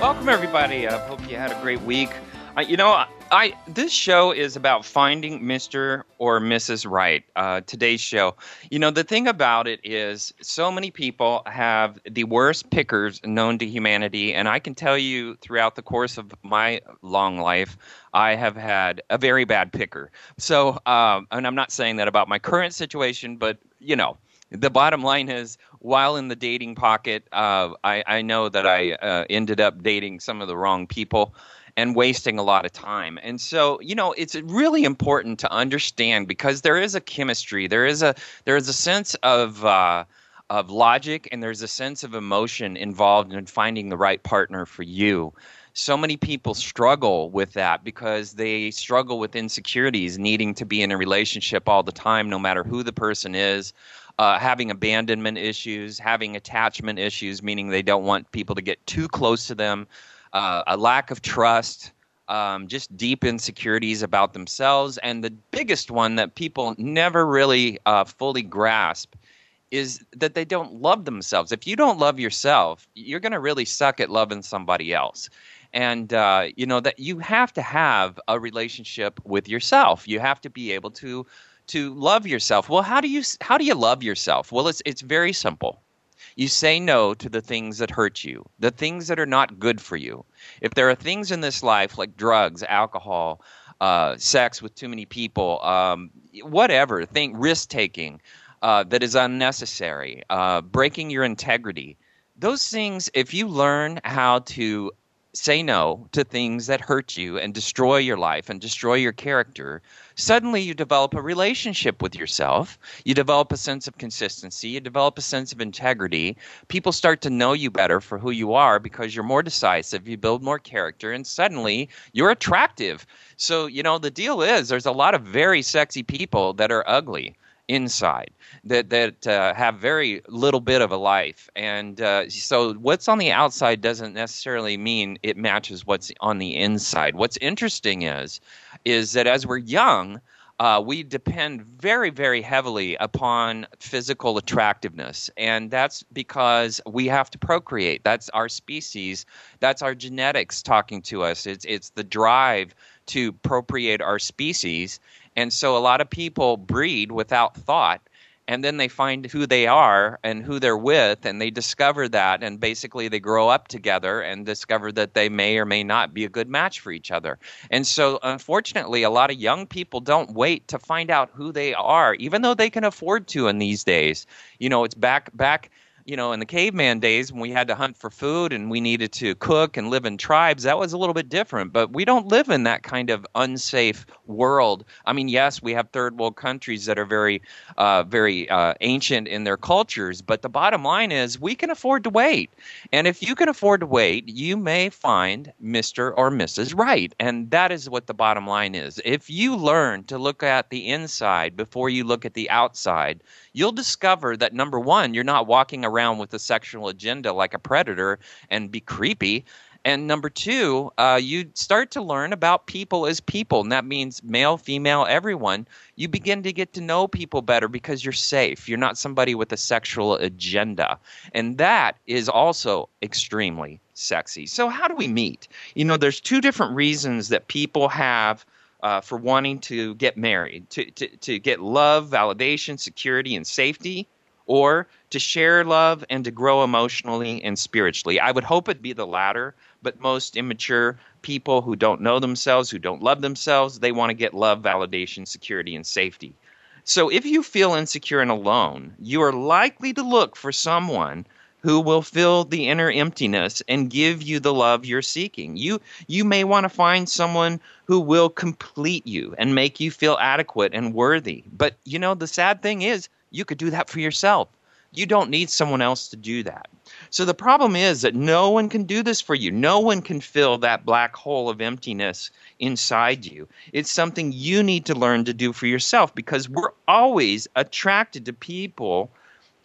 Welcome, everybody. I hope you had a great week. Uh, you know, I this show is about finding Mr. or Mrs. Right. Uh, today's show. You know, the thing about it is, so many people have the worst pickers known to humanity, and I can tell you, throughout the course of my long life, I have had a very bad picker. So, um, and I'm not saying that about my current situation, but you know, the bottom line is while in the dating pocket uh, I, I, know that i uh, ended up dating some of the wrong people and wasting a lot of time. And so you know it's really important to understand because there is a chemistry there is a there is a sense of uh, of logic and there's a sense of emotion involved in finding the right partner for you. So many people struggle with that because they struggle with insecurities needing to be in a relationship all the time no matter who the person is uh, having abandonment issues, having attachment issues, meaning they don't want people to get too close to them, uh, a lack of trust, um, just deep insecurities about themselves. And the biggest one that people never really uh, fully grasp is that they don't love themselves. If you don't love yourself, you're going to really suck at loving somebody else. And uh, you know that you have to have a relationship with yourself. You have to be able to to love yourself. Well, how do you how do you love yourself? Well, it's it's very simple. You say no to the things that hurt you, the things that are not good for you. If there are things in this life like drugs, alcohol, uh, sex with too many people, um, whatever, think risk taking uh, that is unnecessary, uh, breaking your integrity. Those things, if you learn how to say no to things that hurt you and destroy your life and destroy your character, suddenly you develop a relationship with yourself. You develop a sense of consistency. You develop a sense of integrity. People start to know you better for who you are because you're more decisive. You build more character, and suddenly you're attractive. So, you know, the deal is there's a lot of very sexy people that are ugly inside that that uh, have very little bit of a life and uh, so what's on the outside doesn't necessarily mean it matches what's on the inside what's interesting is is that as we're young uh, we depend very, very heavily upon physical attractiveness. And that's because we have to procreate. That's our species. That's our genetics talking to us. It's, it's the drive to procreate our species. And so a lot of people breed without thought and then they find who they are and who they're with and they discover that and basically they grow up together and discover that they may or may not be a good match for each other. And so unfortunately a lot of young people don't wait to find out who they are even though they can afford to in these days. You know it's back back you know, in the caveman days when we had to hunt for food and we needed to cook and live in tribes, that was a little bit different. But we don't live in that kind of unsafe world. I mean, yes, we have third world countries that are very, uh, very uh, ancient in their cultures, but the bottom line is we can afford to wait. And if you can afford to wait, you may find Mr. or Mrs. Right. And that is what the bottom line is. If you learn to look at the inside before you look at the outside, you'll discover that number one, you're not walking around with a sexual agenda like a predator and be creepy. And number two, uh, you start to learn about people as people, and that means male, female, everyone. You begin to get to know people better because you're safe. You're not somebody with a sexual agenda. And that is also extremely sexy. So, how do we meet? You know, there's two different reasons that people have uh, for wanting to get married, to, to, to get love, validation, security, and safety, or to share love and to grow emotionally and spiritually. I would hope it'd be the latter, but most immature people who don't know themselves, who don't love themselves, they want to get love, validation, security, and safety. So if you feel insecure and alone, you are likely to look for someone who will fill the inner emptiness and give you the love you're seeking. You you may want to find someone who will complete you and make you feel adequate and worthy. But you know the sad thing is you could do that for yourself. You don't need someone else to do that. So the problem is that no one can do this for you. No one can fill that black hole of emptiness inside you. It's something you need to learn to do for yourself because we're always attracted to people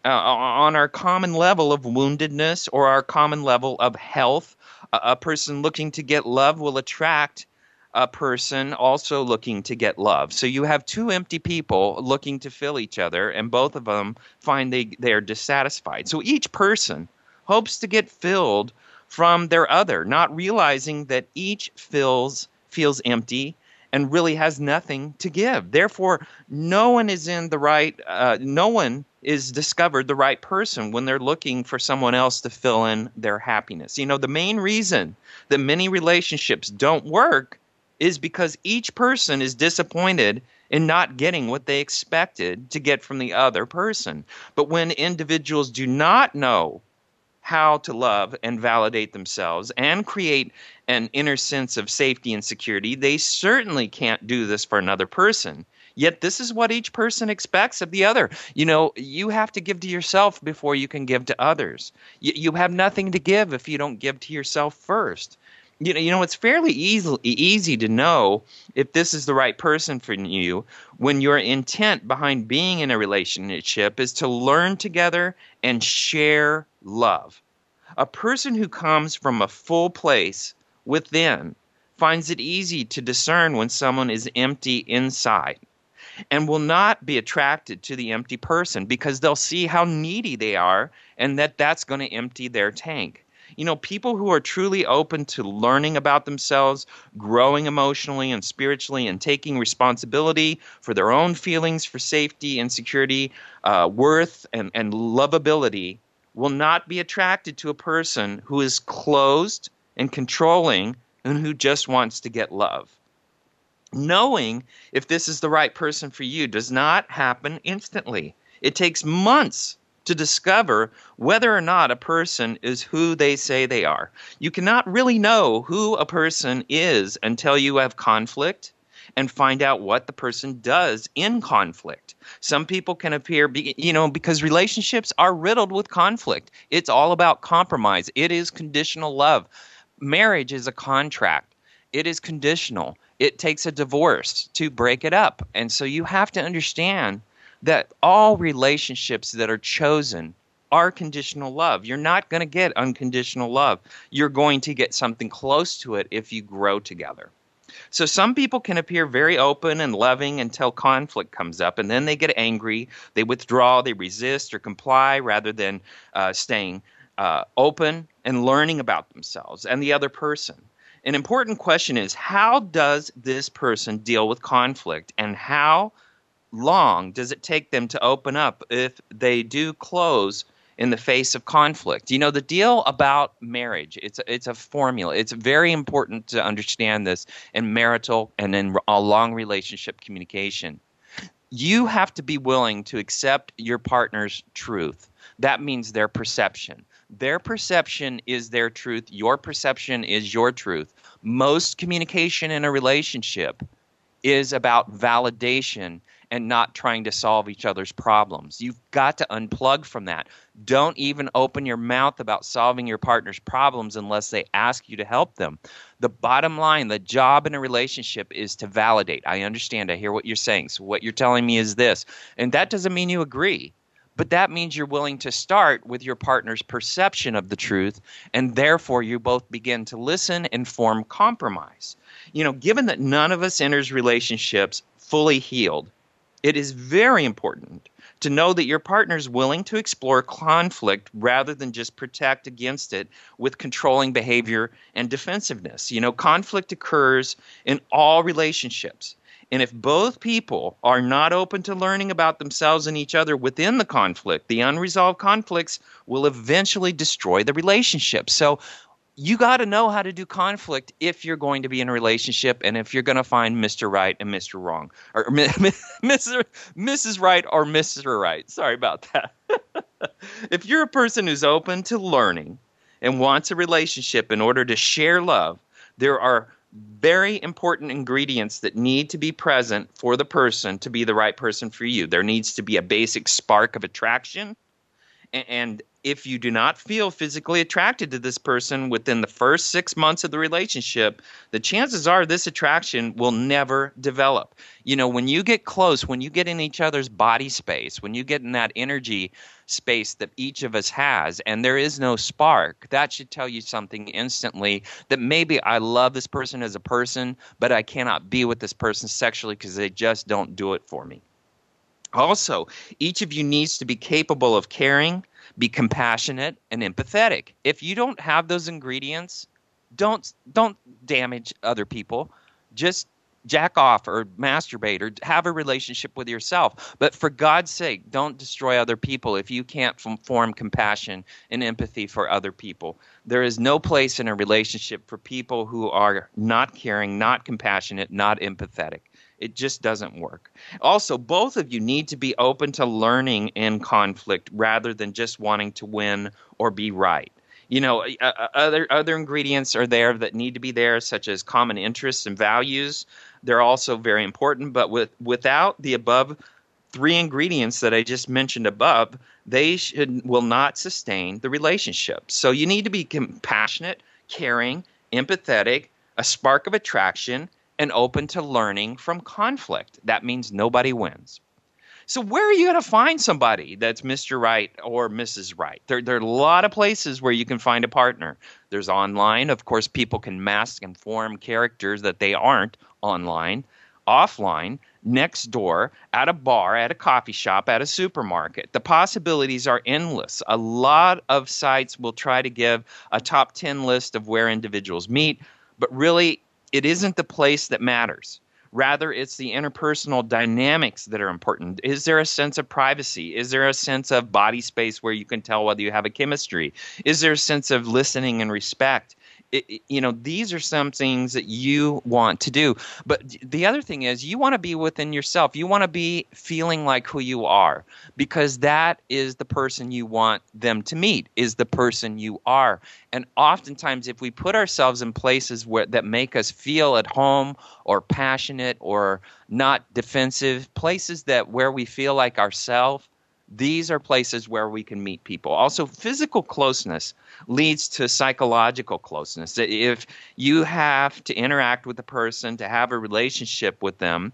uh, on our common level of woundedness or our common level of health. A, a person looking to get love will attract a person also looking to get love. So you have two empty people looking to fill each other, and both of them find they, they are dissatisfied. So each person hopes to get filled from their other, not realizing that each fills feels empty and really has nothing to give. Therefore, no one is in the right, uh, no one is discovered the right person when they're looking for someone else to fill in their happiness. You know, the main reason that many relationships don't work is because each person is disappointed in not getting what they expected to get from the other person. But when individuals do not know how to love and validate themselves and create an inner sense of safety and security, they certainly can't do this for another person. Yet, this is what each person expects of the other. You know, you have to give to yourself before you can give to others. You, you have nothing to give if you don't give to yourself first you know, you know, it's fairly easy easy to know if this is the right person for you when your intent behind being in a relationship is to learn together and share love. A person who comes from a full place within finds it easy to discern when someone is empty inside and will not be attracted to the empty person because they'll see how needy they are and that that's going to empty their tank you know, people who are truly open to learning about themselves, growing emotionally and spiritually, and taking responsibility for their own feelings for safety and security, uh, worth, and, and lovability will not be attracted to a person who is closed and controlling and who just wants to get love. Knowing if this is the right person for you does not happen instantly. It takes months to discover whether or not a person is who they say they are. You cannot really know who a person is until you have conflict and find out what the person does in conflict. Some people can appear, you know, because relationships are riddled with conflict. It's all about compromise, it is conditional love. Marriage is a contract, it is conditional. It takes a divorce to break it up. And so you have to understand that all relationships that are chosen are conditional love. You're not going to get unconditional love. You're going to get something close to it if you grow together. So some people can appear very open and loving until conflict comes up, and then they get angry, they withdraw, they resist or comply rather than uh, staying uh, open and learning about themselves and the other person. An important question is how does this person deal with conflict, and how long does it take them to open up if they do close in the face of conflict? You know, the deal about marriage, it's it's a formula. It's very important to understand this in marital and in a long relationship communication. You have to be willing to accept your partner's truth. That means their perception. Their perception is their truth. Your perception is your truth. Most communication in a relationship is about validation and not trying to solve each other's problems. You've got to unplug from that. Don't even open your mouth about solving your partner's problems unless they ask you to help them. The bottom line, the job in a relationship is to validate. I understand. I hear what you're saying. So, what you're telling me is this. And that doesn't mean you agree. But that means you're willing to start with your partner's perception of the truth, and therefore you both begin to listen and form compromise. You know, given that none of us enters relationships fully healed, it is very important to know that your partner is willing to explore conflict rather than just protect against it with controlling behavior and defensiveness. You know, conflict occurs in all relationships. And if both people are not open to learning about themselves and each other within the conflict, the unresolved conflicts will eventually destroy the relationship. So you got to know how to do conflict if you're going to be in a relationship and if you're going to find Mr. Right and Mr. Wrong or Mr. Mrs. Right or Mr. Right. Sorry about that. if you're a person who's open to learning and wants a relationship in order to share love, there are very important ingredients that need to be present for the person to be the right person for you. There needs to be a basic spark of attraction and if you do not feel physically attracted to this person within the first six months of the relationship, the chances are this attraction will never develop. You know, when you get close, when you get in each other's body space, when you get in that energy space that each of us has, and there is no spark, that should tell you something instantly that maybe I love this person as a person, but I cannot be with this person sexually because they just don't do it for me. Also, each of you needs to be capable of caring, be compassionate, and empathetic. If you don't have those ingredients, don't don't damage other people. Just jack off or masturbate or have a relationship with yourself. But for God's sake, don't destroy other people if you can't form compassion and empathy for other people. There is no place in a relationship for people who are not caring, not compassionate, not empathetic. It just doesn't work. Also, both of you need to be open to learning in conflict rather than just wanting to win or be right. You know, uh, uh, other other ingredients are there that need to be there, such as common interests and values. They're also very important, but with without the above three ingredients that I just mentioned above, they should will not sustain the relationship. So you need to be compassionate, caring, empathetic, a spark of attraction, and open to learning from conflict. That means nobody wins. So where are you going to find somebody that's Mr. Right or Mrs. Right? There, there are a lot of places where you can find a partner. There's online. Of course, people can mask and form characters that they aren't online. Offline, next door, at a bar, at a coffee shop, at a supermarket. The possibilities are endless. A lot of sites will try to give a top 10 list of where individuals meet, but really it isn't the place that matters. Rather, it's the interpersonal dynamics that are important. Is there a sense of privacy? Is there a sense of body space where you can tell whether you have a chemistry? Is there a sense of listening and respect? It, you know these are some things that you want to do. But the other thing is you want to be within yourself. You want to be feeling like who you are because that is the person you want them to meet is the person you are. And oftentimes if we put ourselves in places where that make us feel at home or passionate or not defensive places that where we feel like ourselves these are places where we can meet people. Also, physical closeness leads to psychological closeness. If you have to interact with a person, to have a relationship with them,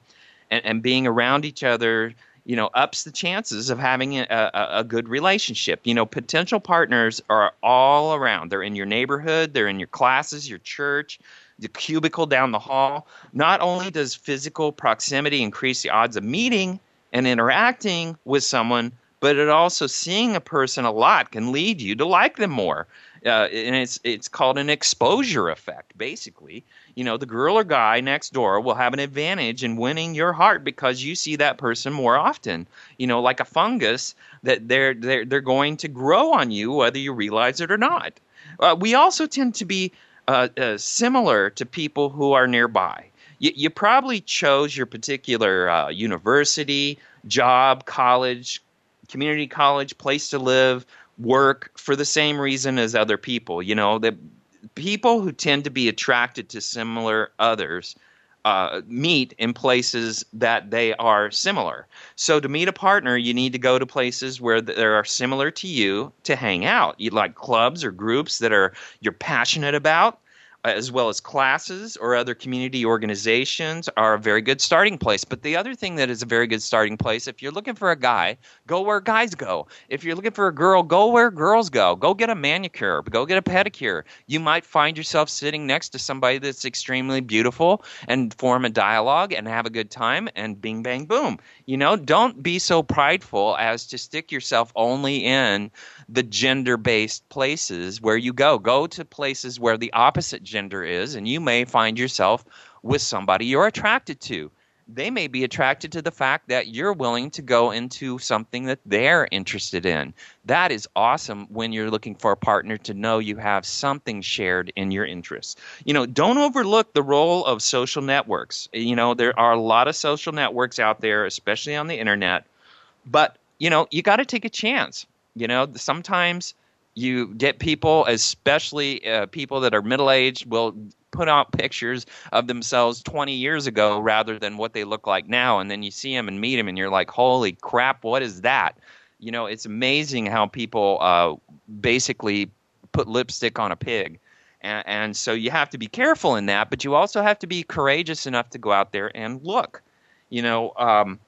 and, and being around each other, you know, ups the chances of having a, a, a, good relationship. You know, potential partners are all around. They're in your neighborhood, they're in your classes, your church, the cubicle down the hall. Not only does physical proximity increase the odds of meeting and interacting with someone, but it also seeing a person a lot can lead you to like them more. Uh, and it's it's called an exposure effect. Basically, you know, the girl or guy next door will have an advantage in winning your heart because you see that person more often. You know, like a fungus that they're they're they're going to grow on you whether you realize it or not. Uh, we also tend to be uh, uh similar to people who are nearby. You, you probably chose your particular uh, university, job, college, community college, place to live, work for the same reason as other people. You know, that people who tend to be attracted to similar others uh, meet in places that they are similar. So to meet a partner, you need to go to places where they are similar to you to hang out. You like clubs or groups that are you're passionate about Uh, as well as classes or other community organizations are a very good starting place. But the other thing that is a very good starting place, if you're looking for a guy, go where guys go. If you're looking for a girl, go where girls go. Go get a manicure, go get a pedicure. You might find yourself sitting next to somebody that's extremely beautiful and form a dialogue and have a good time and bing bang boom. You know, don't be so prideful as to stick yourself only in the gender based places where you go. Go to places where the opposite gender is, and you may find yourself with somebody you're attracted to. They may be attracted to the fact that you're willing to go into something that they're interested in. That is awesome when you're looking for a partner to know you have something shared in your interests. You know, don't overlook the role of social networks. You know, there are a lot of social networks out there, especially on the internet, but you know, you got to take a chance. You know, sometimes you get people, especially uh, people that are middle aged, will put out pictures of themselves 20 years ago rather than what they look like now. And then you see them and meet them and you're like, holy crap, what is that? You know, it's amazing how people uh, basically put lipstick on a pig. And, and, so you have to be careful in that, but you also have to be courageous enough to go out there and look. You know, um,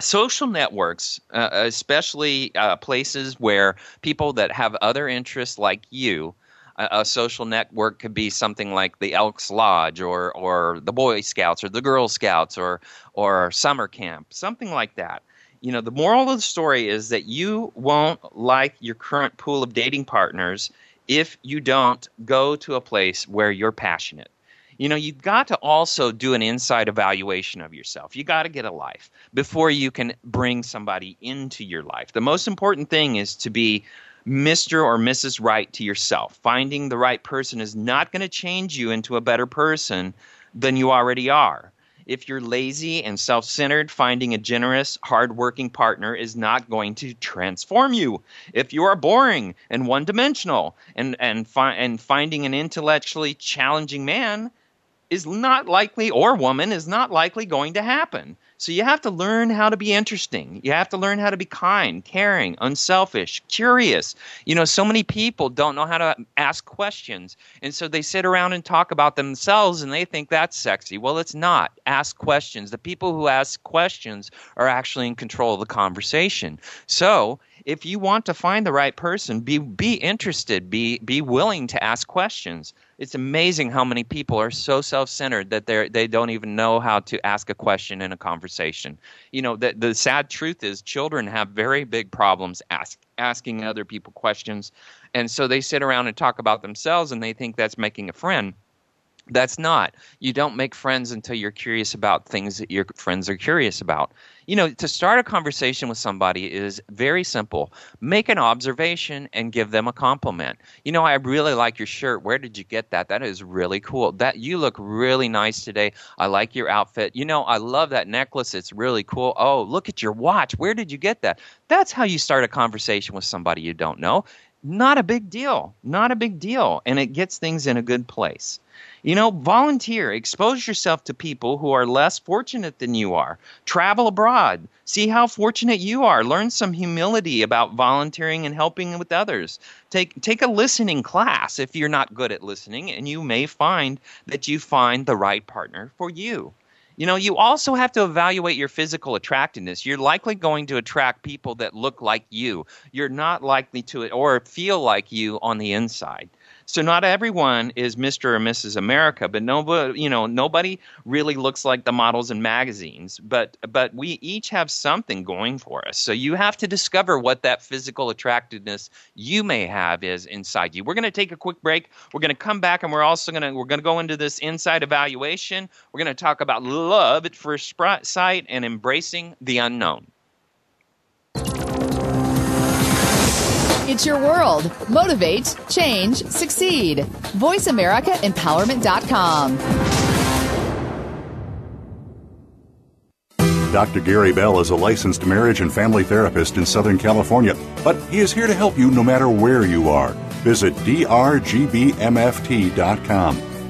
social networks, uh, especially uh, places where people that have other interests like you, a, a, social network could be something like the Elks Lodge or or the Boy Scouts or the Girl Scouts or or summer camp, something like that. You know, the moral of the story is that you won't like your current pool of dating partners if you don't go to a place where you're passionate you know, you've got to also do an inside evaluation of yourself. You got to get a life before you can bring somebody into your life. The most important thing is to be Mr. or Mrs. Right to yourself. Finding the right person is not going to change you into a better person than you already are. If you're lazy and self centered, finding a generous, hardworking partner is not going to transform you. If you are boring and one dimensional and, and, fi- and finding an intellectually challenging man is not likely, or woman is not likely going to happen. So you have to learn how to be interesting. You have to learn how to be kind, caring, unselfish, curious. You know, so many people don't know how to ask questions. And so they sit around and talk about themselves and they think that's sexy. Well, it's not. Ask questions. The people who ask questions are actually in control of the conversation. So if you want to find the right person, be be interested, be be willing to ask questions. It's amazing how many people are so self-centered that they they don't even know how to ask a question in a conversation. You know, the the sad truth is children have very big problems ask, asking other people questions, and so they sit around and talk about themselves and they think that's making a friend that's not. You don't make friends until you're curious about things that your friends are curious about. You know, to start a conversation with somebody is very simple. Make an observation and give them a compliment. You know, I really like your shirt. Where did you get that? That is really cool. That you look really nice today. I like your outfit. You know, I love that necklace. It's really cool. Oh, look at your watch. Where did you get that? That's how you start a conversation with somebody you don't know. Not a big deal. Not a big deal. And it gets things in a good place. You know, volunteer, expose yourself to people who are less fortunate than you are. Travel abroad, see how fortunate you are. Learn some humility about volunteering and helping with others. Take take a listening class if you're not good at listening and you may find that you find the right partner for you. You know, you also have to evaluate your physical attractiveness. You're likely going to attract people that look like you. You're not likely to or feel like you on the inside. So not everyone is Mr. or Mrs. America, but nobody, you know, nobody really looks like the models in magazines. But but we each have something going for us. So you have to discover what that physical attractiveness you may have is inside you. We're going to take a quick break. We're going to come back, and we're also going to we're going to go into this inside evaluation. We're going to talk about love at first sight and embracing the unknown. It's your world. Motivate, change, succeed. VoiceAmericaEmpowerment.com. Dr. Gary Bell is a licensed marriage and family therapist in Southern California, but he is here to help you no matter where you are. Visit drgbmft.com.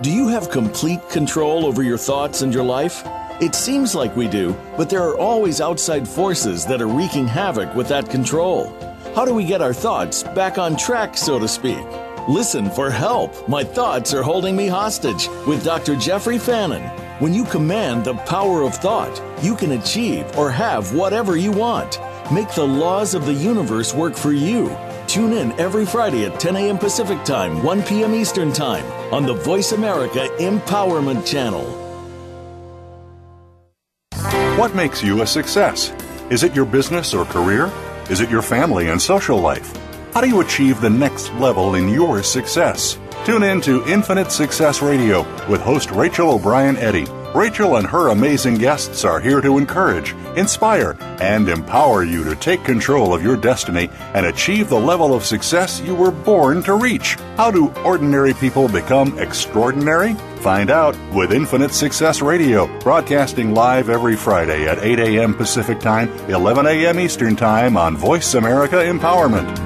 Do you have complete control over your thoughts and your life? It seems like we do, but there are always outside forces that are wreaking havoc with that control. How do we get our thoughts back on track, so to speak? Listen for help. My thoughts are holding me hostage with Dr. Jeffrey Fannin. When you command the power of thought, you can achieve or have whatever you want. Make the laws of the universe work for you Tune in every Friday at 10 a.m. Pacific Time, 1 p.m. Eastern Time on the Voice America Empowerment Channel. What makes you a success? Is it your business or career? Is it your family and social life? How do you achieve the next level in your success? Tune in to Infinite Success Radio with host Rachel O'Brien Eddy Rachel and her amazing guests are here to encourage, inspire, and empower you to take control of your destiny and achieve the level of success you were born to reach. How do ordinary people become extraordinary? Find out with Infinite Success Radio, broadcasting live every Friday at 8 a.m. Pacific Time, 11 a.m. Eastern Time on Voice America Empowerment.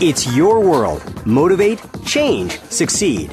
It's your world. Motivate, change, succeed.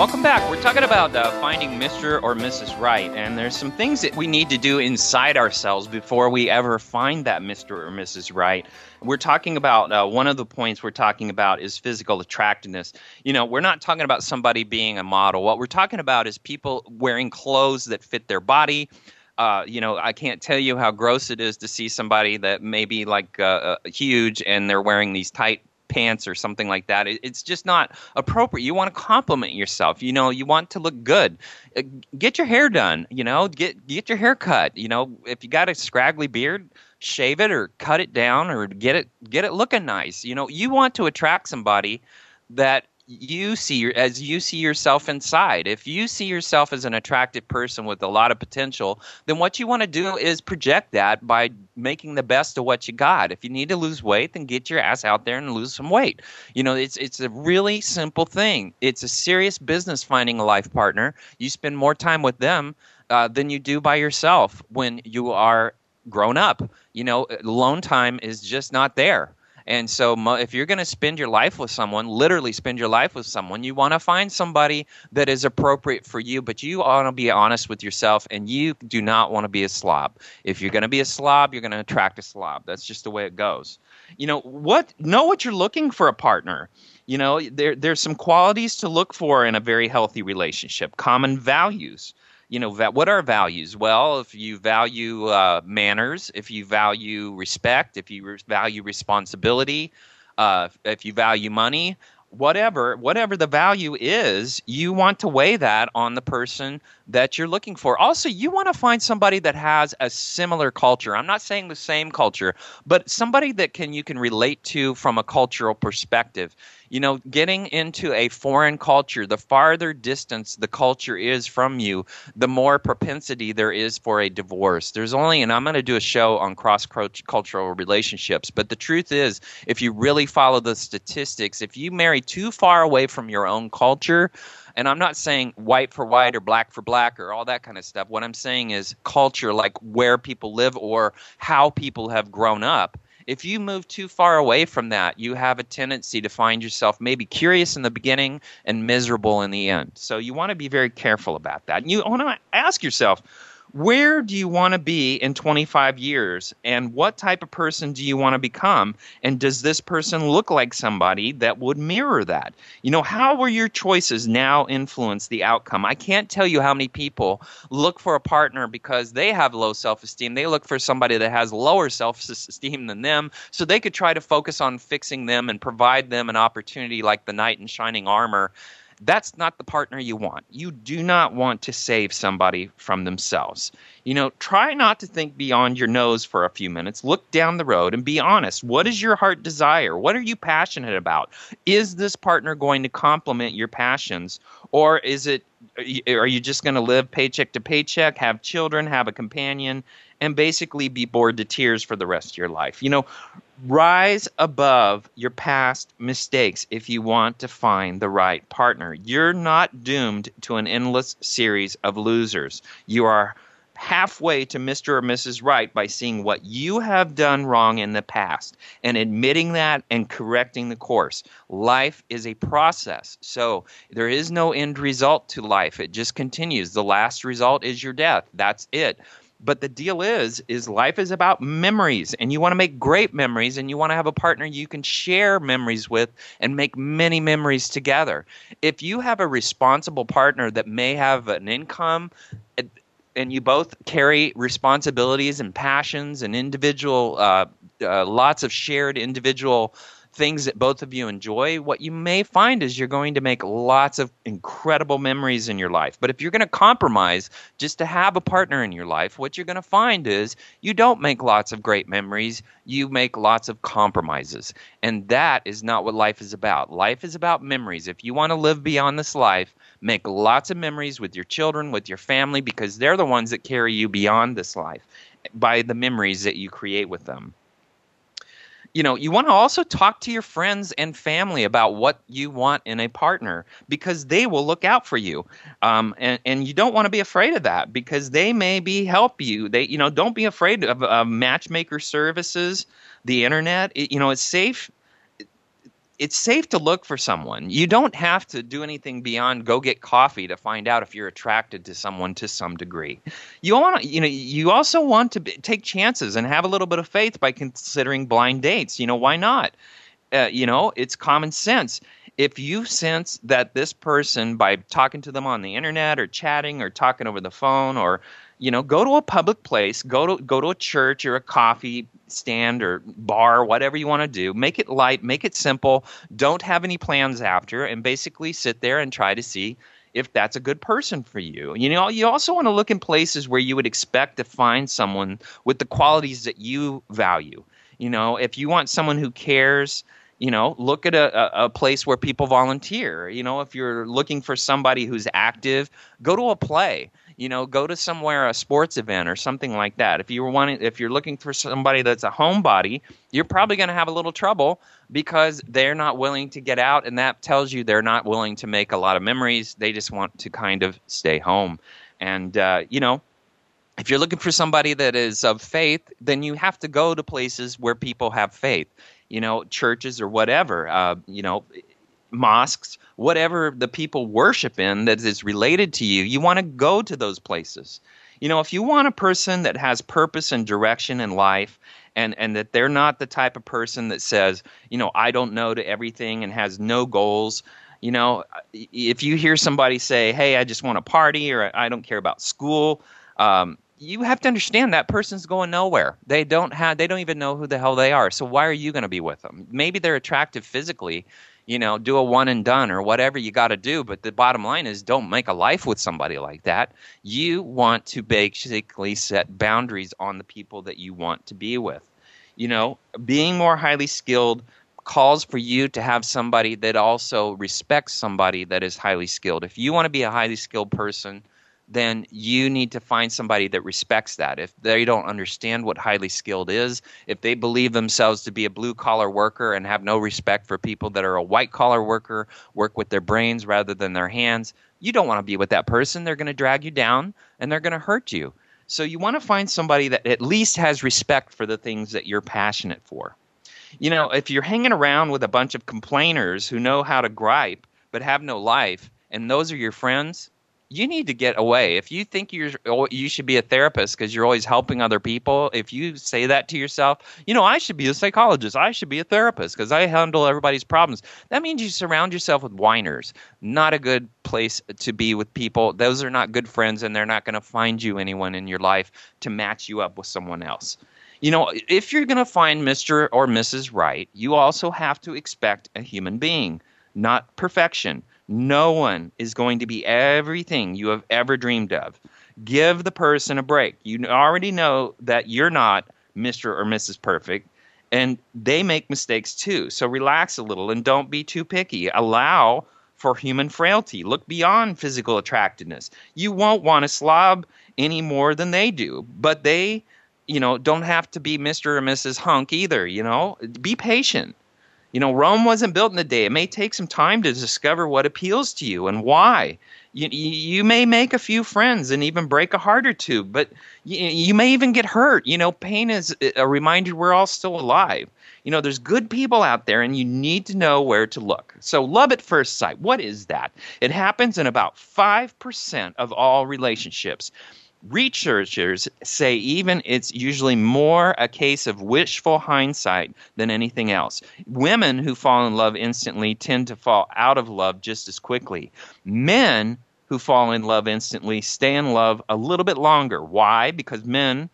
Welcome back. We're talking about uh, finding Mr. or Mrs. Right, and there's some things that we need to do inside ourselves before we ever find that Mr. or Mrs. Right. We're talking about uh, one of the points we're talking about is physical attractiveness. You know, we're not talking about somebody being a model. What we're talking about is people wearing clothes that fit their body. Uh, you know, I can't tell you how gross it is to see somebody that may be like uh, uh huge and they're wearing these tight pants or something like that. it's just not appropriate. You want to compliment yourself. You know, you want to look good. Uh, get your hair done. You know, get get your hair cut. You know, if you got a scraggly beard, shave it or cut it down or get it get it looking nice. You know, you want to attract somebody that you see as you see yourself inside. If you see yourself as an attractive person with a lot of potential, then what you want to do is project that by making the best of what you got. If you need to lose weight, then get your ass out there and lose some weight. You know, it's it's a really simple thing. It's a serious business finding a life partner. You spend more time with them uh, than you do by yourself when you are grown up. You know, alone time is just not there. And so, if you're going to spend your life with someone, literally spend your life with someone, you want to find somebody that is appropriate for you, but you want to be honest with yourself and you do not want to be a slob. If you're going to be a slob, you're going to attract a slob. That's just the way it goes. You know, what know what you're looking for a partner. You know, there there's some qualities to look for in a very healthy relationship. Common values you know, what are values? Well, if you value uh, manners, if you value respect, if you re- value responsibility, uh, if you value money, whatever whatever the value is you want to weigh that on the person that you're looking for. Also you want to find somebody that has a similar culture. I'm not saying the same culture but somebody that can you can relate to from a cultural perspective you know, getting into a foreign culture, the farther distance the culture is from you, the more propensity there is for a divorce. There's only, and I'm going to do a show on cross cultural relationships, but the truth is, if you really follow the statistics, if you marry too far away from your own culture, and I'm not saying white for white or black for black or all that kind of stuff. What I'm saying is culture, like where people live or how people have grown up if you move too far away from that, you have a tendency to find yourself maybe curious in the beginning and miserable in the end. So you want to be very careful about that. And you want to ask yourself, where do you want to be in 25 years? And what type of person do you want to become? And does this person look like somebody that would mirror that? You know how will your choices now influence the outcome? I can't tell you how many people look for a partner because they have low self-esteem. They look for somebody that has lower self-esteem than them. So they could try to focus on fixing them and provide them an opportunity like the knight in shining armor that's not the partner you want. You do not want to save somebody from themselves. You know, try not to think beyond your nose for a few minutes. Look down the road and be honest. What is your heart desire? What are you passionate about? Is this partner going to complement your passions or is it are you just going to live paycheck to paycheck, have children, have a companion and basically be bored to tears for the rest of your life? You know, rise above your past mistakes if you want to find the right partner. You're not doomed to an endless series of losers. You are halfway to Mr. or Mrs. Right by seeing what you have done wrong in the past and admitting that and correcting the course. Life is a process. So there is no end result to life. It just continues. The last result is your death. That's it. But the deal is is life is about memories and you want to make great memories and you want to have a partner you can share memories with and make many memories together. If you have a responsible partner that may have an income and you both carry responsibilities and passions and individual uh, uh, lots of shared individual things that both of you enjoy, what you may find is you're going to make lots of incredible memories in your life. But if you're going to compromise just to have a partner in your life, what you're going to find is you don't make lots of great memories, you make lots of compromises. And that is not what life is about. Life is about memories. If you want to live beyond this life, make lots of memories with your children, with your family, because they're the ones that carry you beyond this life by the memories that you create with them you know you want to also talk to your friends and family about what you want in a partner because they will look out for you. Um, and, and you don't want to be afraid of that because they may be help you. They you know don't be afraid of, of matchmaker services the internet. It, you know it's safe it's safe to look for someone. You don't have to do anything beyond go get coffee to find out if you're attracted to someone to some degree. You want you know you also want to be, take chances and have a little bit of faith by considering blind dates. You know why not? Uh, you know it's common sense. If you sense that this person by talking to them on the internet or chatting or talking over the phone or you know go to a public place go to go to a church or a coffee stand or bar whatever you want to do. Make it light make it simple. Don't have any plans after and basically sit there and try to see if that's a good person for you. You know you also want to look in places where you would expect to find someone with the qualities that you value. You know if you want someone who cares you know look at a, a, place where people volunteer. You know if you're looking for somebody who's active go to a play you know go to somewhere a sports event or something like that. If you're wanting if you're looking for somebody that's a homebody you're probably going to have a little trouble because they're not willing to get out and that tells you they're not willing to make a lot of memories. They just want to kind of stay home. And uh, you know if you're looking for somebody that is of faith then you have to go to places where people have faith you know churches or whatever uh, you know mosques, whatever the people worship in that is related to you, you want to go to those places. You know, if you want a person that has purpose and direction in life and and that they're not the type of person that says, you know, I don't know to everything and has no goals, you know, if you hear somebody say, "Hey, I just want to party," or "I don't care about school," um, you have to understand that person's going nowhere. They don't have, they don't even know who the hell they are. So why are you going to be with them? Maybe they're attractive physically, you know, do a one and done or whatever you got to do. But the bottom line is don't make a life with somebody like that. You want to basically set boundaries on the people that you want to be with. You know, being more highly skilled calls for you to have somebody that also respects somebody that is highly skilled. If you want to be a highly skilled person, then you need to find somebody that respects that. If they don't understand what highly skilled is, if they believe themselves to be a blue collar worker and have no respect for people that are a white collar worker, work with their brains rather than their hands, you don't want to be with that person. They're going to drag you down and they're going to hurt you. So you want to find somebody that at least has respect for the things that you're passionate for. You know, if you're hanging around with a bunch of complainers who know how to gripe but have no life, and those are your friends, you need to get away. If you think you're oh, you should be a therapist because you're always helping other people, if you say that to yourself, you know, I should be a psychologist. I should be a therapist because I handle everybody's problems. That means you surround yourself with whiners. Not a good place to be with people. Those are not good friends and they're not going to find you anyone in your life to match you up with someone else. You know, if you're going to find Mr. or Mrs. Right, you also have to expect a human being, not perfection no one is going to be everything you have ever dreamed of. Give the person a break. You already know that you're not Mr. or Mrs. Perfect, and they make mistakes too. So relax a little and don't be too picky. Allow for human frailty. Look beyond physical attractiveness. You won't want to slob any more than they do, but they, you know, don't have to be Mr. or Mrs. Hunk either, you know? Be patient You know, Rome wasn't built in a day. It may take some time to discover what appeals to you and why. You, you may make a few friends and even break a heart or two, but you, you may even get hurt. You know, pain is a reminder we're all still alive. You know, there's good people out there, and you need to know where to look. So, love at first sight, what is that? It happens in about 5% of all relationships. Researchers say even it's usually more a case of wishful hindsight than anything else. Women who fall in love instantly tend to fall out of love just as quickly. Men who fall in love instantly stay in love a little bit longer. Why? Because men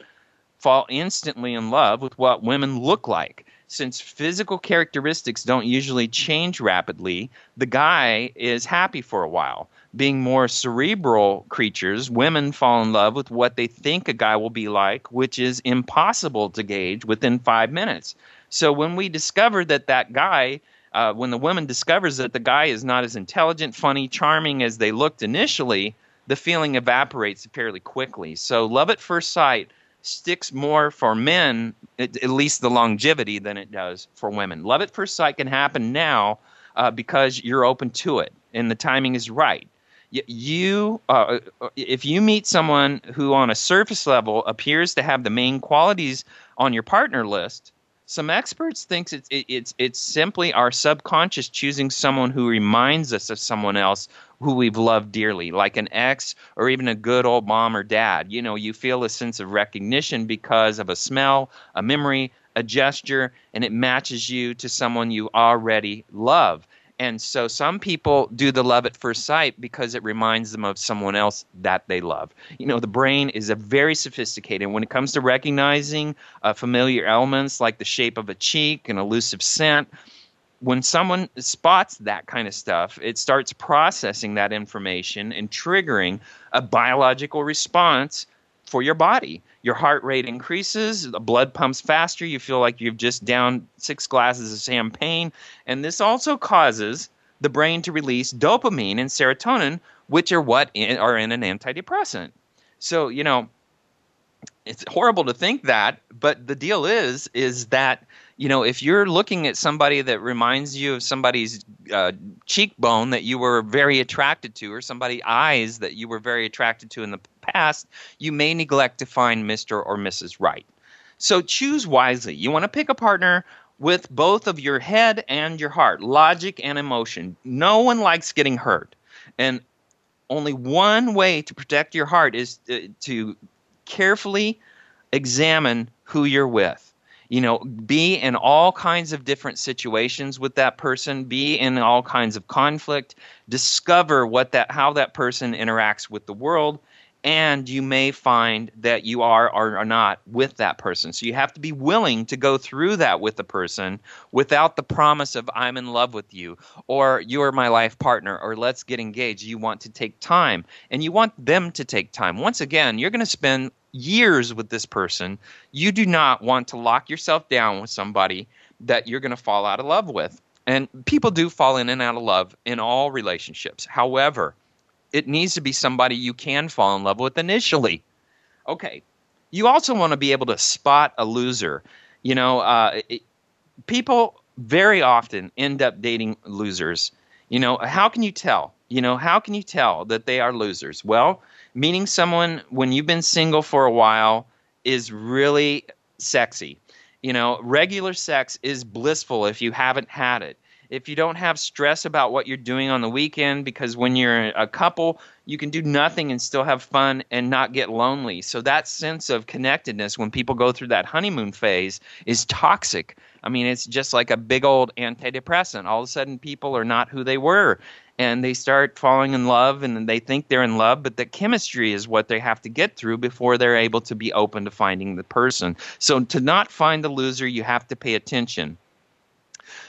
fall instantly in love with what women look like since physical characteristics don't usually change rapidly, the guy is happy for a while. Being more cerebral creatures, women fall in love with what they think a guy will be like, which is impossible to gauge within five minutes. So when we discover that that guy, uh, when the woman discovers that the guy is not as intelligent, funny, charming as they looked initially, the feeling evaporates fairly quickly. So love at first sight sticks more for men, at, at, least the longevity, than it does for women. Love at first sight can happen now uh, because you're open to it and the timing is right. You, uh, uh, if you meet someone who, on a surface level, appears to have the main qualities on your partner list, some experts think it's it's it's simply our subconscious choosing someone who reminds us of someone else who we've loved dearly, like an ex or even a good old mom or dad. You know, you feel a sense of recognition because of a smell, a memory, a gesture, and it matches you to someone you already love. And so some people do the love at first sight because it reminds them of someone else that they love. You know, the brain is a very sophisticated. When it comes to recognizing uh, familiar elements like the shape of a cheek, an elusive scent, when someone spots that kind of stuff, it starts processing that information and triggering a biological response for your body. Your heart rate increases, the blood pumps faster, you feel like you've just downed six glasses of champagne, and this also causes the brain to release dopamine and serotonin, which are what in, are in an antidepressant. So, you know, it's horrible to think that, but the deal is is that you know, if you're looking at somebody that reminds you of somebody's uh, cheekbone that you were very attracted to, or somebody's eyes that you were very attracted to in the past, you may neglect to find Mr. or Mrs. Right. So choose wisely. You want to pick a partner with both of your head and your heart, logic and emotion. No one likes getting hurt. And only one way to protect your heart is to, to carefully examine who you're with you know be in all kinds of different situations with that person be in all kinds of conflict discover what that how that person interacts with the world and you may find that you are or are not with that person so you have to be willing to go through that with the person without the promise of i'm in love with you or you're my life partner or let's get engaged you want to take time and you want them to take time once again you're going to spend years with this person, you do not want to lock yourself down with somebody that you're going to fall out of love with. And people do fall in and out of love in all relationships. However, it needs to be somebody you can fall in love with initially. Okay. You also want to be able to spot a loser. You know, uh, it, people very often end up dating losers. You know, how can you tell? You know, how can you tell that they are losers? Well, meeting someone when you've been single for a while is really sexy. You know, regular sex is blissful if you haven't had it. If you don't have stress about what you're doing on the weekend, because when you're a couple, you can do nothing and still have fun and not get lonely. So, that sense of connectedness when people go through that honeymoon phase is toxic. I mean, it's just like a big old antidepressant. All of a sudden, people are not who they were and they start falling in love and they think they're in love, but the chemistry is what they have to get through before they're able to be open to finding the person. So to not find the loser, you have to pay attention.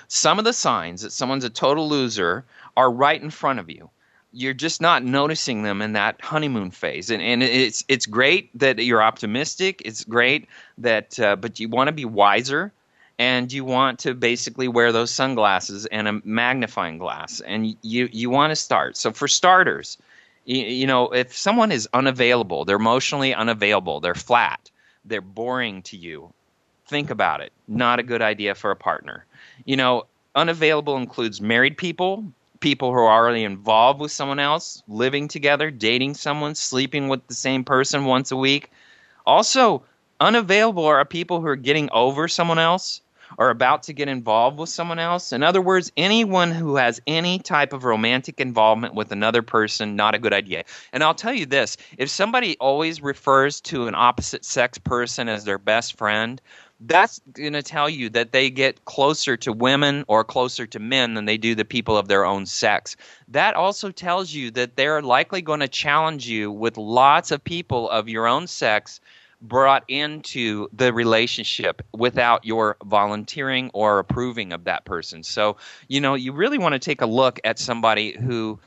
Some of the signs that someone's a total loser are right in front of you. You're just not noticing them in that honeymoon phase, and, and it's it's great that you're optimistic. It's great that, uh, but you want to be wiser and you want to basically wear those sunglasses and a magnifying glass and you you want to start so for starters you, you, know if someone is unavailable they're emotionally unavailable they're flat they're boring to you think about it not a good idea for a partner you know Unavailable includes married people, people who are already involved with someone else, living together, dating someone, sleeping with the same person once a week. Also, unavailable are people who are getting over someone else or about to get involved with someone else. In other words, anyone who has any type of romantic involvement with another person, not a good idea. And I'll tell you this if somebody always refers to an opposite sex person as their best friend, that's going to tell you that they get closer to women or closer to men than they do the people of their own sex. That also tells you that they're likely going to challenge you with lots of people of your own sex brought into the relationship without your volunteering or approving of that person. So, you know, you really want to take a look at somebody who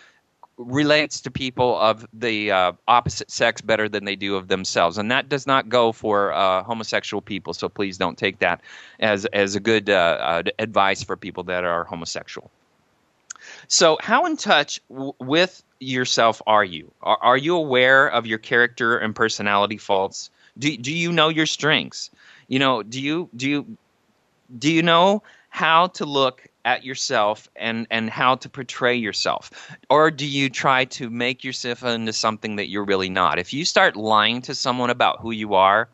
relates to people of the uh, opposite sex better than they do of themselves, and that does not go for uh, homosexual people. So please don't take that as as a good uh, uh advice for people that are homosexual. So, how in touch w- with yourself are you? Are, are you aware of your character and personality faults? Do do you know your strengths? You know, do you do you do you know how to look at yourself and and how to portray yourself? Or do you try to make yourself into something that you're really not? If you start lying to someone about who you are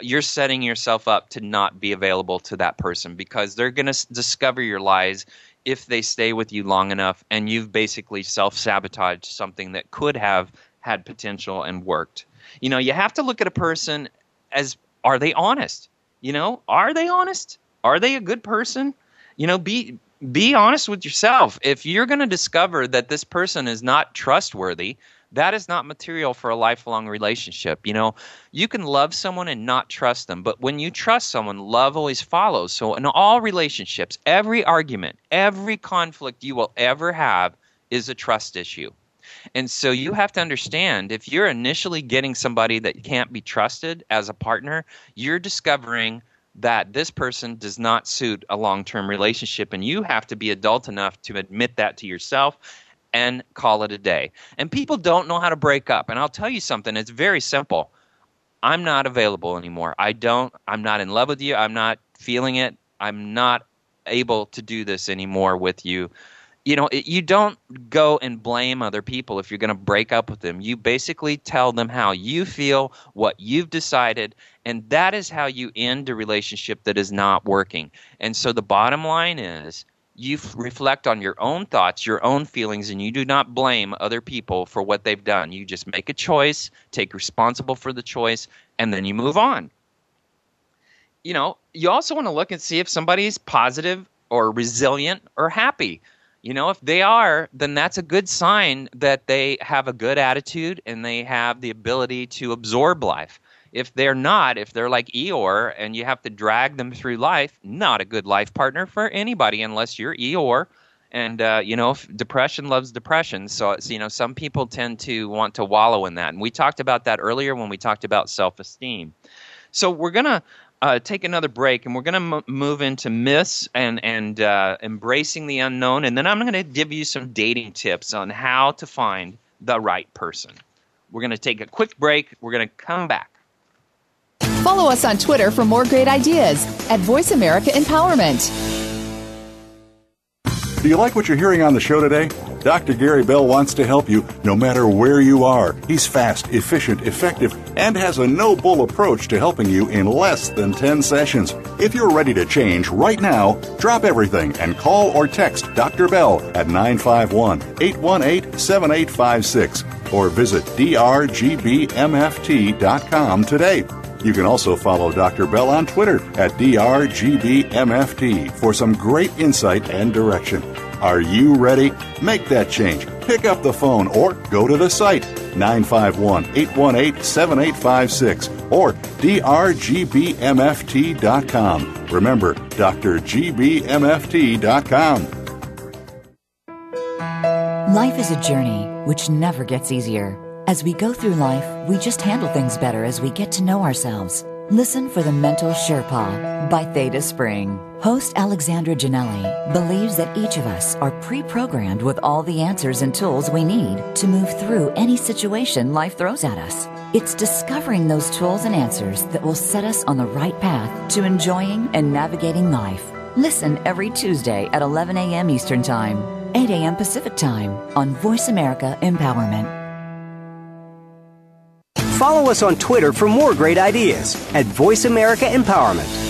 you're setting yourself up to not be available to that person because they're going to discover your lies if they stay with you long enough and you've basically self-sabotaged something that could have had potential and worked. You know you have to look at a person as are they honest? You know are they honest? Are they a good person you know be be honest with yourself. If you're going to discover that this person is not trustworthy that is not material for a lifelong relationship. You know you can love someone and not trust them but when you trust someone love always follows. So in all relationships every argument every conflict you will ever have is a trust issue. And so you have to understand if you're initially getting somebody that can't be trusted as a partner, you're discovering that this person does not suit a long term relationship, and you have to be adult enough to admit that to yourself and call it a day. And people don't know how to break up. And I'll tell you something, it's very simple. I'm not available anymore. I don't, I'm not in love with you. I'm not feeling it. I'm not able to do this anymore with you you know, it, you don't go and blame other people if you're going to break up with them. You basically tell them how you feel, what you've decided, and that is how you end a relationship that is not working. And so the bottom line is you f- reflect on your own thoughts, your own feelings, and you do not blame other people for what they've done. You just make a choice, take responsible for the choice, and then you move on. You know, you also want to look and see if somebody's positive or resilient or happy you know, if they are, then that's a good sign that they have a good attitude and they have the ability to absorb life. If they're not, if they're like Eeyore and you have to drag them through life, not a good life partner for anybody unless you're Eeyore. And uh, you know, depression loves depression. So, you know, some people tend to want to wallow in that. And we talked about that earlier when we talked about self-esteem. So we're gonna uh, take another break, and we're going to m- move into myths and and uh, embracing the unknown, and then I'm going to give you some dating tips on how to find the right person. We're going to take a quick break. We're going to come back. Follow us on Twitter for more great ideas at Voice America Empowerment. Do you like what you're hearing on the show today? Dr. Gary Bell wants to help you no matter where you are. He's fast, efficient, effective, and has a no bull approach to helping you in less than 10 sessions. If you're ready to change right now, drop everything and call or text Dr. Bell at 951 818 7856 or visit drgbmft.com today. You can also follow Dr. Bell on Twitter at drgbmft for some great insight and direction. Are you ready? Make that change. Pick up the phone or go to the site 951 818 7856 or drgbmft.com. Remember, drgbmft.com. Life is a journey which never gets easier. As we go through life, we just handle things better as we get to know ourselves. Listen for the Mental Sherpa by Theta Spring. Host Alexandra Janelli believes that each of us are pre programmed with all the answers and tools we need to move through any situation life throws at us. It's discovering those tools and answers that will set us on the right path to enjoying and navigating life. Listen every Tuesday at 11 a.m. Eastern Time, 8 a.m. Pacific Time on Voice America Empowerment. Follow us on Twitter for more great ideas at Voice America Empowerment.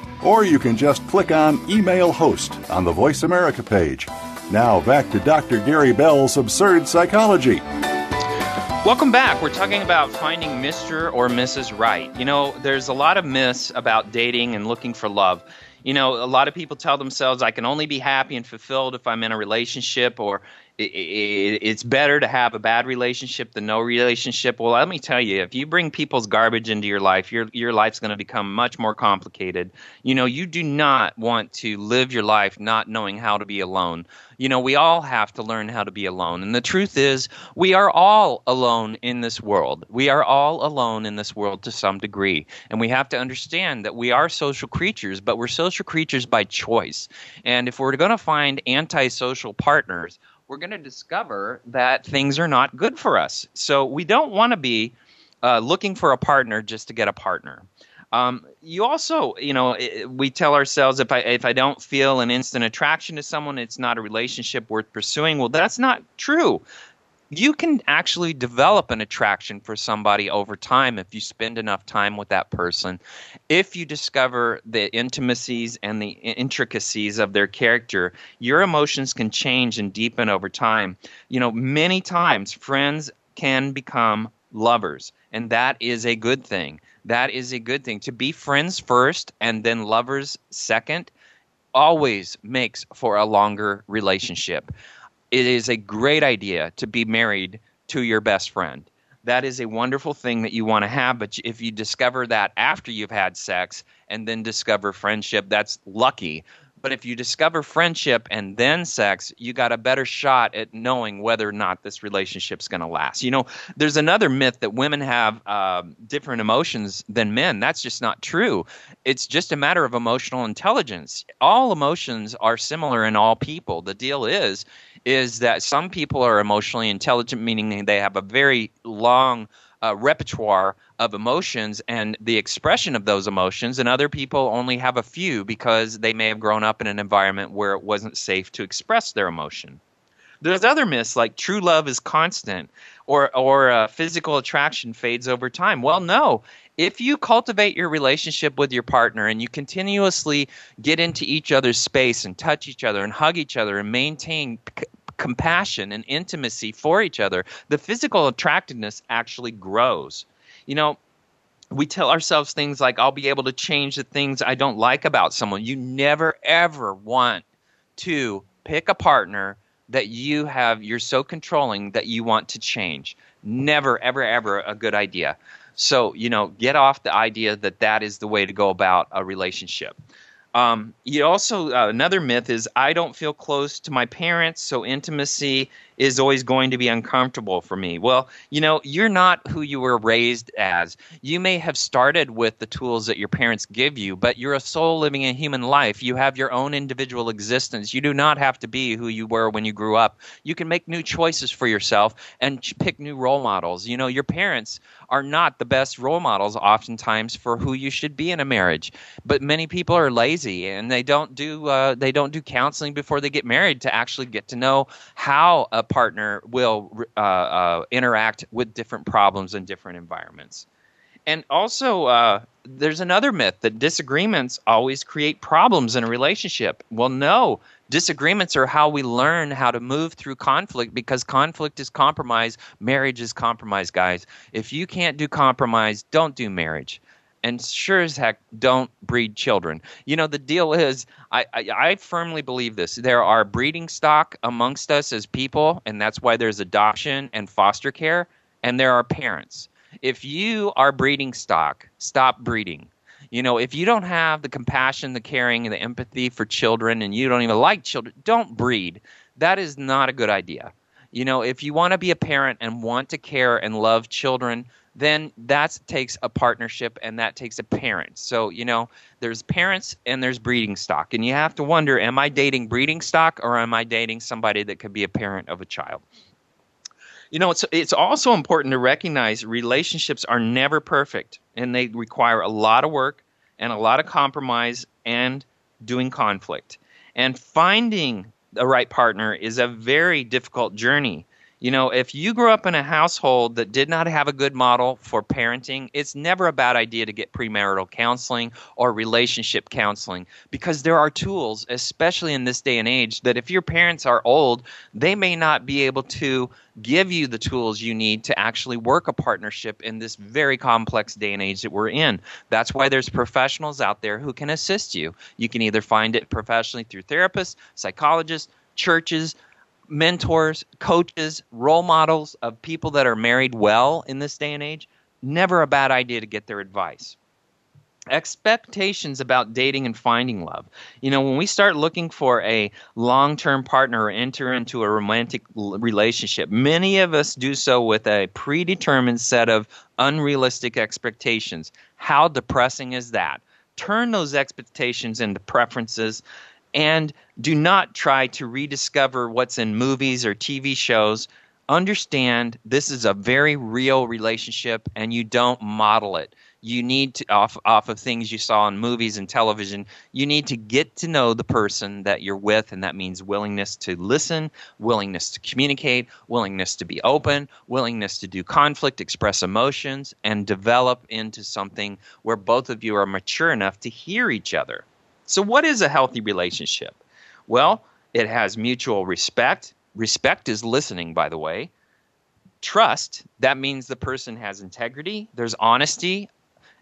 Or you can just click on Email Host on the Voice America page. Now back to Dr. Gary Bell's Absurd Psychology. Welcome back. We're talking about finding Mr. or Mrs. Right. You know, there's a lot of myths about dating and looking for love. You know, a lot of people tell themselves, I can only be happy and fulfilled if I'm in a relationship, or it's better to have a bad relationship than no relationship. Well, let me tell you, if you bring people's garbage into your life, your your life's going to become much more complicated. You know, you do not want to live your life not knowing how to be alone. You know, we all have to learn how to be alone. And the truth is, we are all alone in this world. We are all alone in this world to some degree. And we have to understand that we are social creatures, but we're social creatures by choice. And if we're going to find antisocial partners, we're going to discover that things are not good for us. So we don't want to be uh, looking for a partner just to get a partner. Um, you also, you know, we tell ourselves if I if I don't feel an instant attraction to someone, it's not a relationship worth pursuing. Well, that's not true you can actually develop an attraction for somebody over time if you spend enough time with that person. If you discover the intimacies and the intricacies of their character, your emotions can change and deepen over time. You know, many times friends can become lovers, and that is a good thing. That is a good thing. To be friends first and then lovers second always makes for a longer relationship it is a great idea to be married to your best friend. That is a wonderful thing that you want to have. But if you discover that after you've had sex and then discover friendship, that's lucky. But if you discover friendship and then sex, you got a better shot at knowing whether or not this relationship's going to last. You know, there's another myth that women have uh, different emotions than men. That's just not true. It's just a matter of emotional intelligence. All emotions are similar in all people. The deal is, is that some people are emotionally intelligent, meaning they have a very long uh, repertoire of emotions and the expression of those emotions, and other people only have a few because they may have grown up in an environment where it wasn't safe to express their emotion. There's other myths like true love is constant or or uh, physical attraction fades over time. Well, no. If you cultivate your relationship with your partner and you continuously get into each other's space and touch each other and hug each other and maintain c- compassion and intimacy for each other, the physical attractiveness actually grows. You know, we tell ourselves things like, I'll be able to change the things I don't like about someone. You never, ever want to pick a partner that you have, you're so controlling that you want to change. Never, ever, ever a good idea. So, you know, get off the idea that that is the way to go about a relationship. Um, you also uh, another myth is I don't feel close to my parents, so intimacy is always going to be uncomfortable for me. Well, you know, you're not who you were raised as. You may have started with the tools that your parents give you, but you're a soul living a human life. You have your own individual existence. You do not have to be who you were when you grew up. You can make new choices for yourself and pick new role models. You know, your parents are not the best role models oftentimes for who you should be in a marriage. But many people are lazy and they don't do uh, they don't do counseling before they get married to actually get to know how a partner will uh, uh, interact with different problems in different environments. And also, uh, there's another myth that disagreements always create problems in a relationship. Well, no, disagreements are how we learn how to move through conflict because conflict is compromise. Marriage is compromise, guys. If you can't do compromise, don't do marriage and sure as heck don't breed children. You know, the deal is, I, I, I, firmly believe this. There are breeding stock amongst us as people, and that's why there's adoption and foster care, and there are parents. If you are breeding stock, stop breeding. You know, if you don't have the compassion, the caring, and the empathy for children, and you don't even like children, don't breed. That is not a good idea. You know, if you want to be a parent and want to care and love children, then that takes a partnership and that takes a parent. So, you know, there's parents and there's breeding stock. And you have to wonder am I dating breeding stock or am I dating somebody that could be a parent of a child? You know, it's, it's also important to recognize relationships are never perfect and they require a lot of work and a lot of compromise and doing conflict. And finding the right partner is a very difficult journey. You know, if you grew up in a household that did not have a good model for parenting, it's never a bad idea to get premarital counseling or relationship counseling because there are tools, especially in this day and age, that if your parents are old, they may not be able to give you the tools you need to actually work a partnership in this very complex day and age that we're in. That's why there's professionals out there who can assist you. You can either find it professionally through therapists, psychologists, churches, mentors, coaches, role models of people that are married well in this day and age, never a bad idea to get their advice. Expectations about dating and finding love. You know, when we start looking for a long term partner or enter into a romantic relationship, many of us do so with a predetermined set of unrealistic expectations. How depressing is that? Turn those expectations into preferences and do not try to rediscover what's in movies or TV shows. Understand this is a very real relationship and you don't model it. You need to, off, off of things you saw in movies and television, you need to get to know the person that you're with, and that means willingness to listen, willingness to communicate, willingness to be open, willingness to do conflict, express emotions, and develop into something where both of you are mature enough to hear each other. So, what is a healthy relationship? Well, it has mutual respect. Respect is listening, by the way. Trust, that means the person has integrity, there's honesty.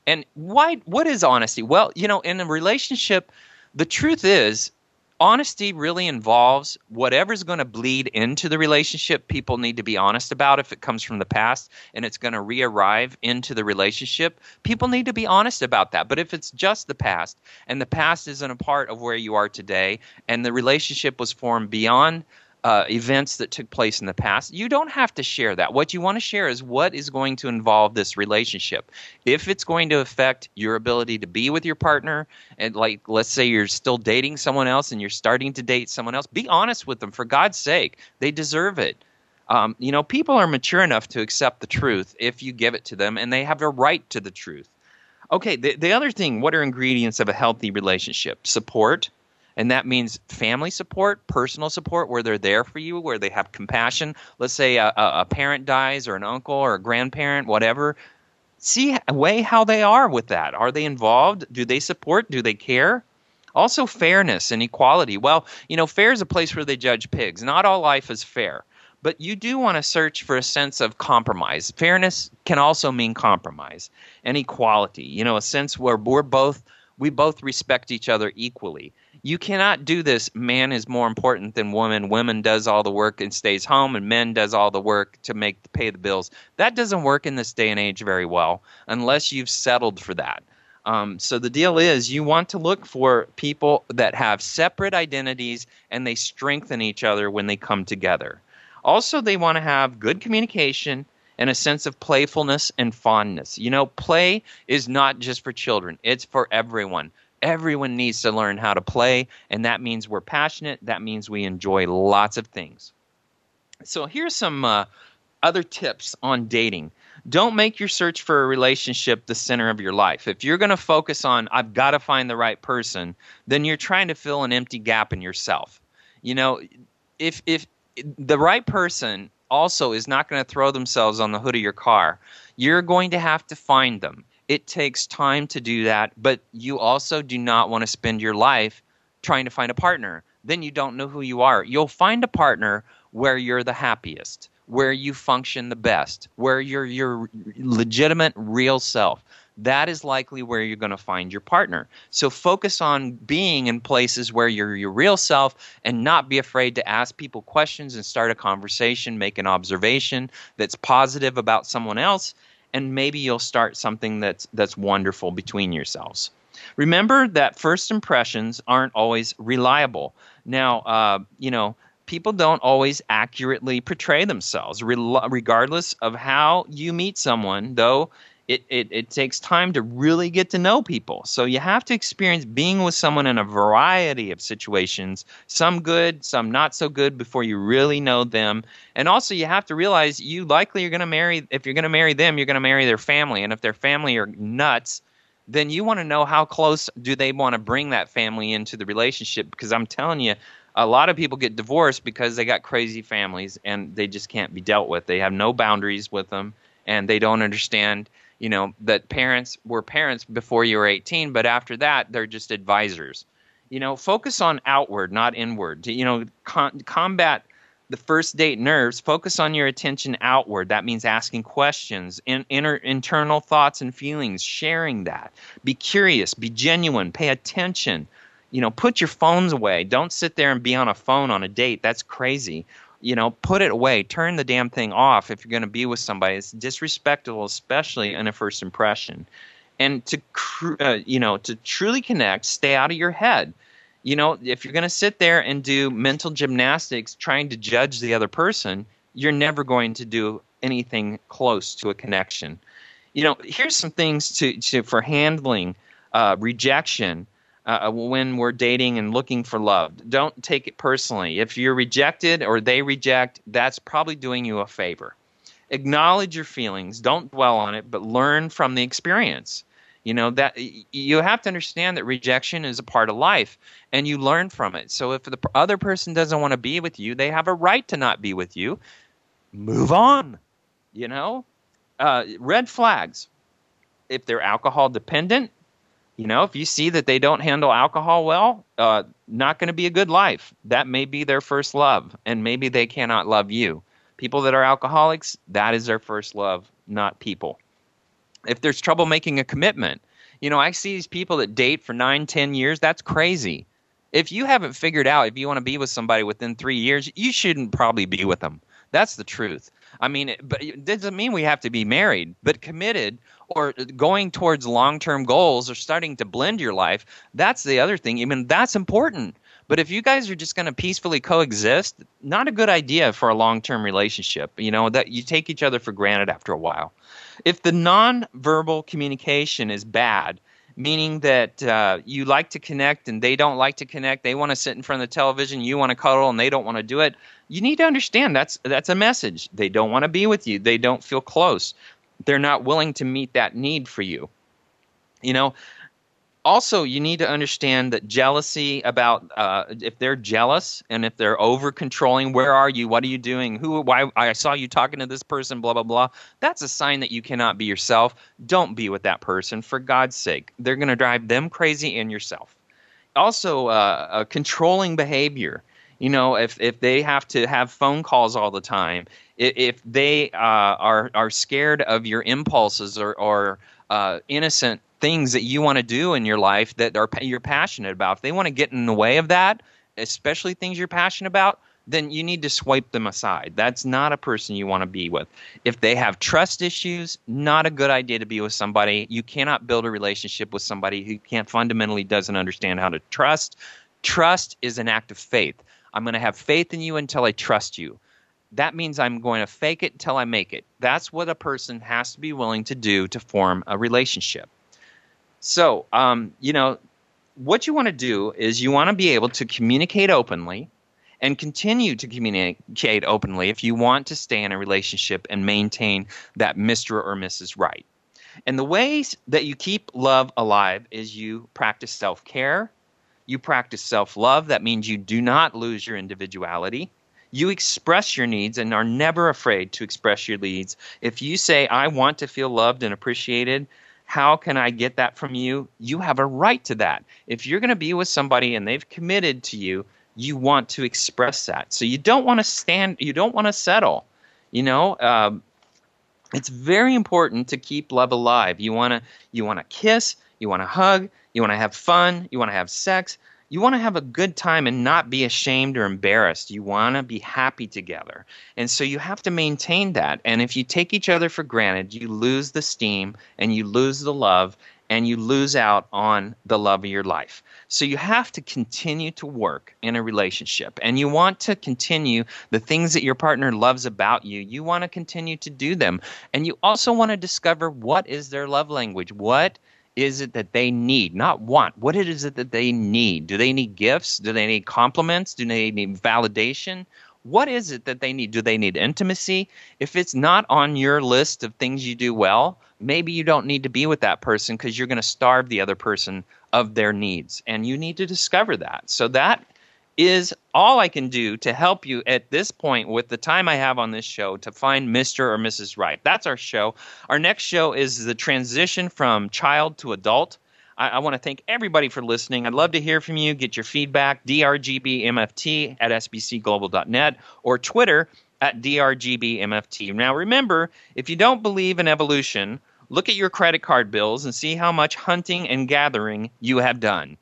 And why what is honesty? Well, you know, in a relationship, the truth is honesty really involves whatever's going to bleed into the relationship. People need to be honest about if it comes from the past and it's going to re-arrive into the relationship. People need to be honest about that. But if it's just the past and the past isn't a part of where you are today and the relationship was formed beyond uh, events that took place in the past. You don't have to share that. What you want to share is what is going to involve this relationship. If it's going to affect your ability to be with your partner, and like let's say you're still dating someone else and you're starting to date someone else, be honest with them for God's sake. They deserve it. Um, you know, people are mature enough to accept the truth if you give it to them, and they have a right to the truth. Okay, the, the other thing, what are ingredients of a healthy relationship? Support, and that means family support, personal support, where they're there for you, where they have compassion. Let's say a, a parent dies, or an uncle, or a grandparent, whatever. See, weigh how they are with that. Are they involved? Do they support? Do they care? Also, fairness and equality. Well, you know, fair is a place where they judge pigs. Not all life is fair but you do want to search for a sense of compromise. Fairness can also mean compromise and equality. You know, a sense where we're both we both respect each other equally you cannot do this man is more important than woman. Woman does all the work and stays home and men does all the work to make pay the bills. That doesn't work in this day and age very well unless you've settled for that. Um, so the deal is you want to look for people that have separate identities and they strengthen each other when they come together. Also they want to have good communication and a sense of playfulness and fondness. You know, play is not just for children, it's for everyone everyone needs to learn how to play, and that means we're passionate. That means we enjoy lots of things. So, here's some uh, other tips on dating. Don't make your search for a relationship the center of your life. If you're going to focus on, I've got to find the right person, then you're trying to fill an empty gap in yourself. You know, if, if the right person also is not going to throw themselves on the hood of your car, you're going to have to find them. It takes time to do that, but you also do not want to spend your life trying to find a partner. Then you don't know who you are. You'll find a partner where you're the happiest, where you function the best, where you're your legitimate real self. That is likely where you're going to find your partner. So focus on being in places where you're your real self and not be afraid to ask people questions and start a conversation, make an observation that's positive about someone else and maybe you'll start something that's that's wonderful between yourselves. Remember that first impressions aren't always reliable. Now, uh, you know, people don't always accurately portray themselves, regardless of how you meet someone, though. It, it, it takes time to really get to know people. So you have to experience being with someone in a variety of situations, some good, some not so good, before you really know them. And also, you have to realize you likely are going to marry, if you're going to marry them, you're going to marry their family. And if their family are nuts, then you want to know how close do they want to bring that family into the relationship because i'm telling you a lot of people get divorced because they got crazy families and they just can't be dealt with they have no boundaries with them and they don't understand you know that parents were parents before you were 18 but after that they're just advisors you know focus on outward not inward you know con- combat the first date nerves, focus on your attention outward. That means asking questions, in, inner, internal thoughts and feelings, sharing that. Be curious, be genuine, pay attention. You know, put your phones away. Don't sit there and be on a phone on a date. That's crazy. You know, put it away. Turn the damn thing off if you're going to be with somebody. It's disrespectful, especially in a first impression. And to, uh, you know, to truly connect, stay out of your head you know, if you're going to sit there and do mental gymnastics trying to judge the other person, you're never going to do anything close to a connection. You know, here's some things to, to for handling uh, rejection uh, when we're dating and looking for love. Don't take it personally. If you're rejected or they reject, that's probably doing you a favor. Acknowledge your feelings. Don't dwell on it, but learn from the experience. You know that you have to understand that rejection is a part of life, and you learn from it. So if the other person doesn't want to be with you, they have a right to not be with you. Move on. You know, uh, red flags. If they're alcohol dependent, you know, if you see that they don't handle alcohol well, uh, not going to be a good life. That may be their first love, and maybe they cannot love you. People that are alcoholics, that is their first love, not people if there's trouble making a commitment. You know, I see these people that date for nine, ten years. That's crazy. If you haven't figured out if you want to be with somebody within three years, you shouldn't probably be with them. That's the truth. I mean, but it doesn't mean we have to be married, but committed or going towards long-term goals or starting to blend your life. That's the other thing. I mean, that's important. But if you guys are just going to peacefully coexist, not a good idea for a long-term relationship. You know that you take each other for granted after a while if the nonverbal communication is bad, meaning that uh, you like to connect and they don't like to connect, they want to sit in front of the television, you want to cuddle and they don't want to do it, you need to understand that's that's a message. They don't want to be with you. They don't feel close. They're not willing to meet that need for you. You know, also you need to understand that jealousy about uh, if they're jealous and if they're over controlling where are you? What are you doing? Who why i saw you talking to this person blah blah blah. That's a sign that you cannot be yourself. Don't be with that person for god's sake. They're going to drive them crazy and yourself. Also uh, controlling behavior. You know if if they have to have phone calls all the time if, they uh, are are scared of your impulses or or uh, innocent things that you want to do in your life that are you're passionate about. If they want to get in the way of that, especially things you're passionate about, then you need to swipe them aside. That's not a person you want to be with. If they have trust issues, not a good idea to be with somebody. You cannot build a relationship with somebody who can't fundamentally doesn't understand how to trust. Trust is an act of faith. I'm going to have faith in you until I trust you. That means I'm going to fake it until I make it. That's what a person has to be willing to do to form a relationship. So, um, you know, what you want to do is you want to be able to communicate openly and continue to communicate openly if you want to stay in a relationship and maintain that Mr. or Mrs. Right. And the ways that you keep love alive is you practice self care, you practice self love. That means you do not lose your individuality. You express your needs and are never afraid to express your needs. If you say, I want to feel loved and appreciated, how can I get that from you? You have a right to that. If you're going to be with somebody and they've committed to you, you want to express that. So you don't want to stand, you don't want to settle. You know, um, it's very important to keep love alive. You want to you want to kiss, you want to hug, you want to have fun, you want to have sex. You want to have a good time and not be ashamed or embarrassed. You want to be happy together. And so you have to maintain that. And if you take each other for granted, you lose the steam and you lose the love and you lose out on the love of your life. So you have to continue to work in a relationship and you want to continue the things that your partner loves about you. You want to continue to do them. And you also want to discover what is their love language. What is it that they need, not want? What is it that they need? Do they need gifts? Do they need compliments? Do they need validation? What is it that they need? Do they need intimacy? If it's not on your list of things you do well, maybe you don't need to be with that person because you're going to starve the other person of their needs. And you need to discover that. So that is all I can do to help you at this point with the time I have on this show to find Mr. or Mrs. Right. That's our show. Our next show is the transition from child to adult. I, I want to thank everybody for listening. I'd love to hear from you. Get your feedback, drgbmft at sbcglobal.net or Twitter at drgbmft. Now, remember, if you don't believe in evolution, look at your credit card bills and see how much hunting and gathering you have done.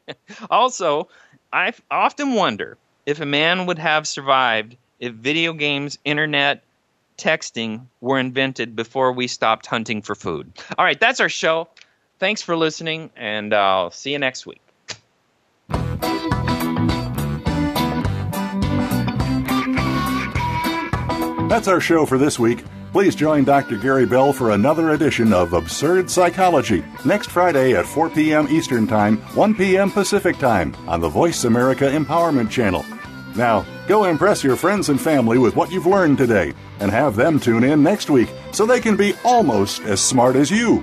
also, I often wonder if a man would have survived if video games, internet, texting were invented before we stopped hunting for food. All right, that's our show. Thanks for listening, and I'll see you next week. That's our show for this week. Please join Dr. Gary Bell for another edition of Absurd Psychology next Friday at 4 p.m. Eastern Time, 1 p.m. Pacific Time on the Voice America Empowerment Channel. Now, go impress your friends and family with what you've learned today and have them tune in next week so they can be almost as smart as you.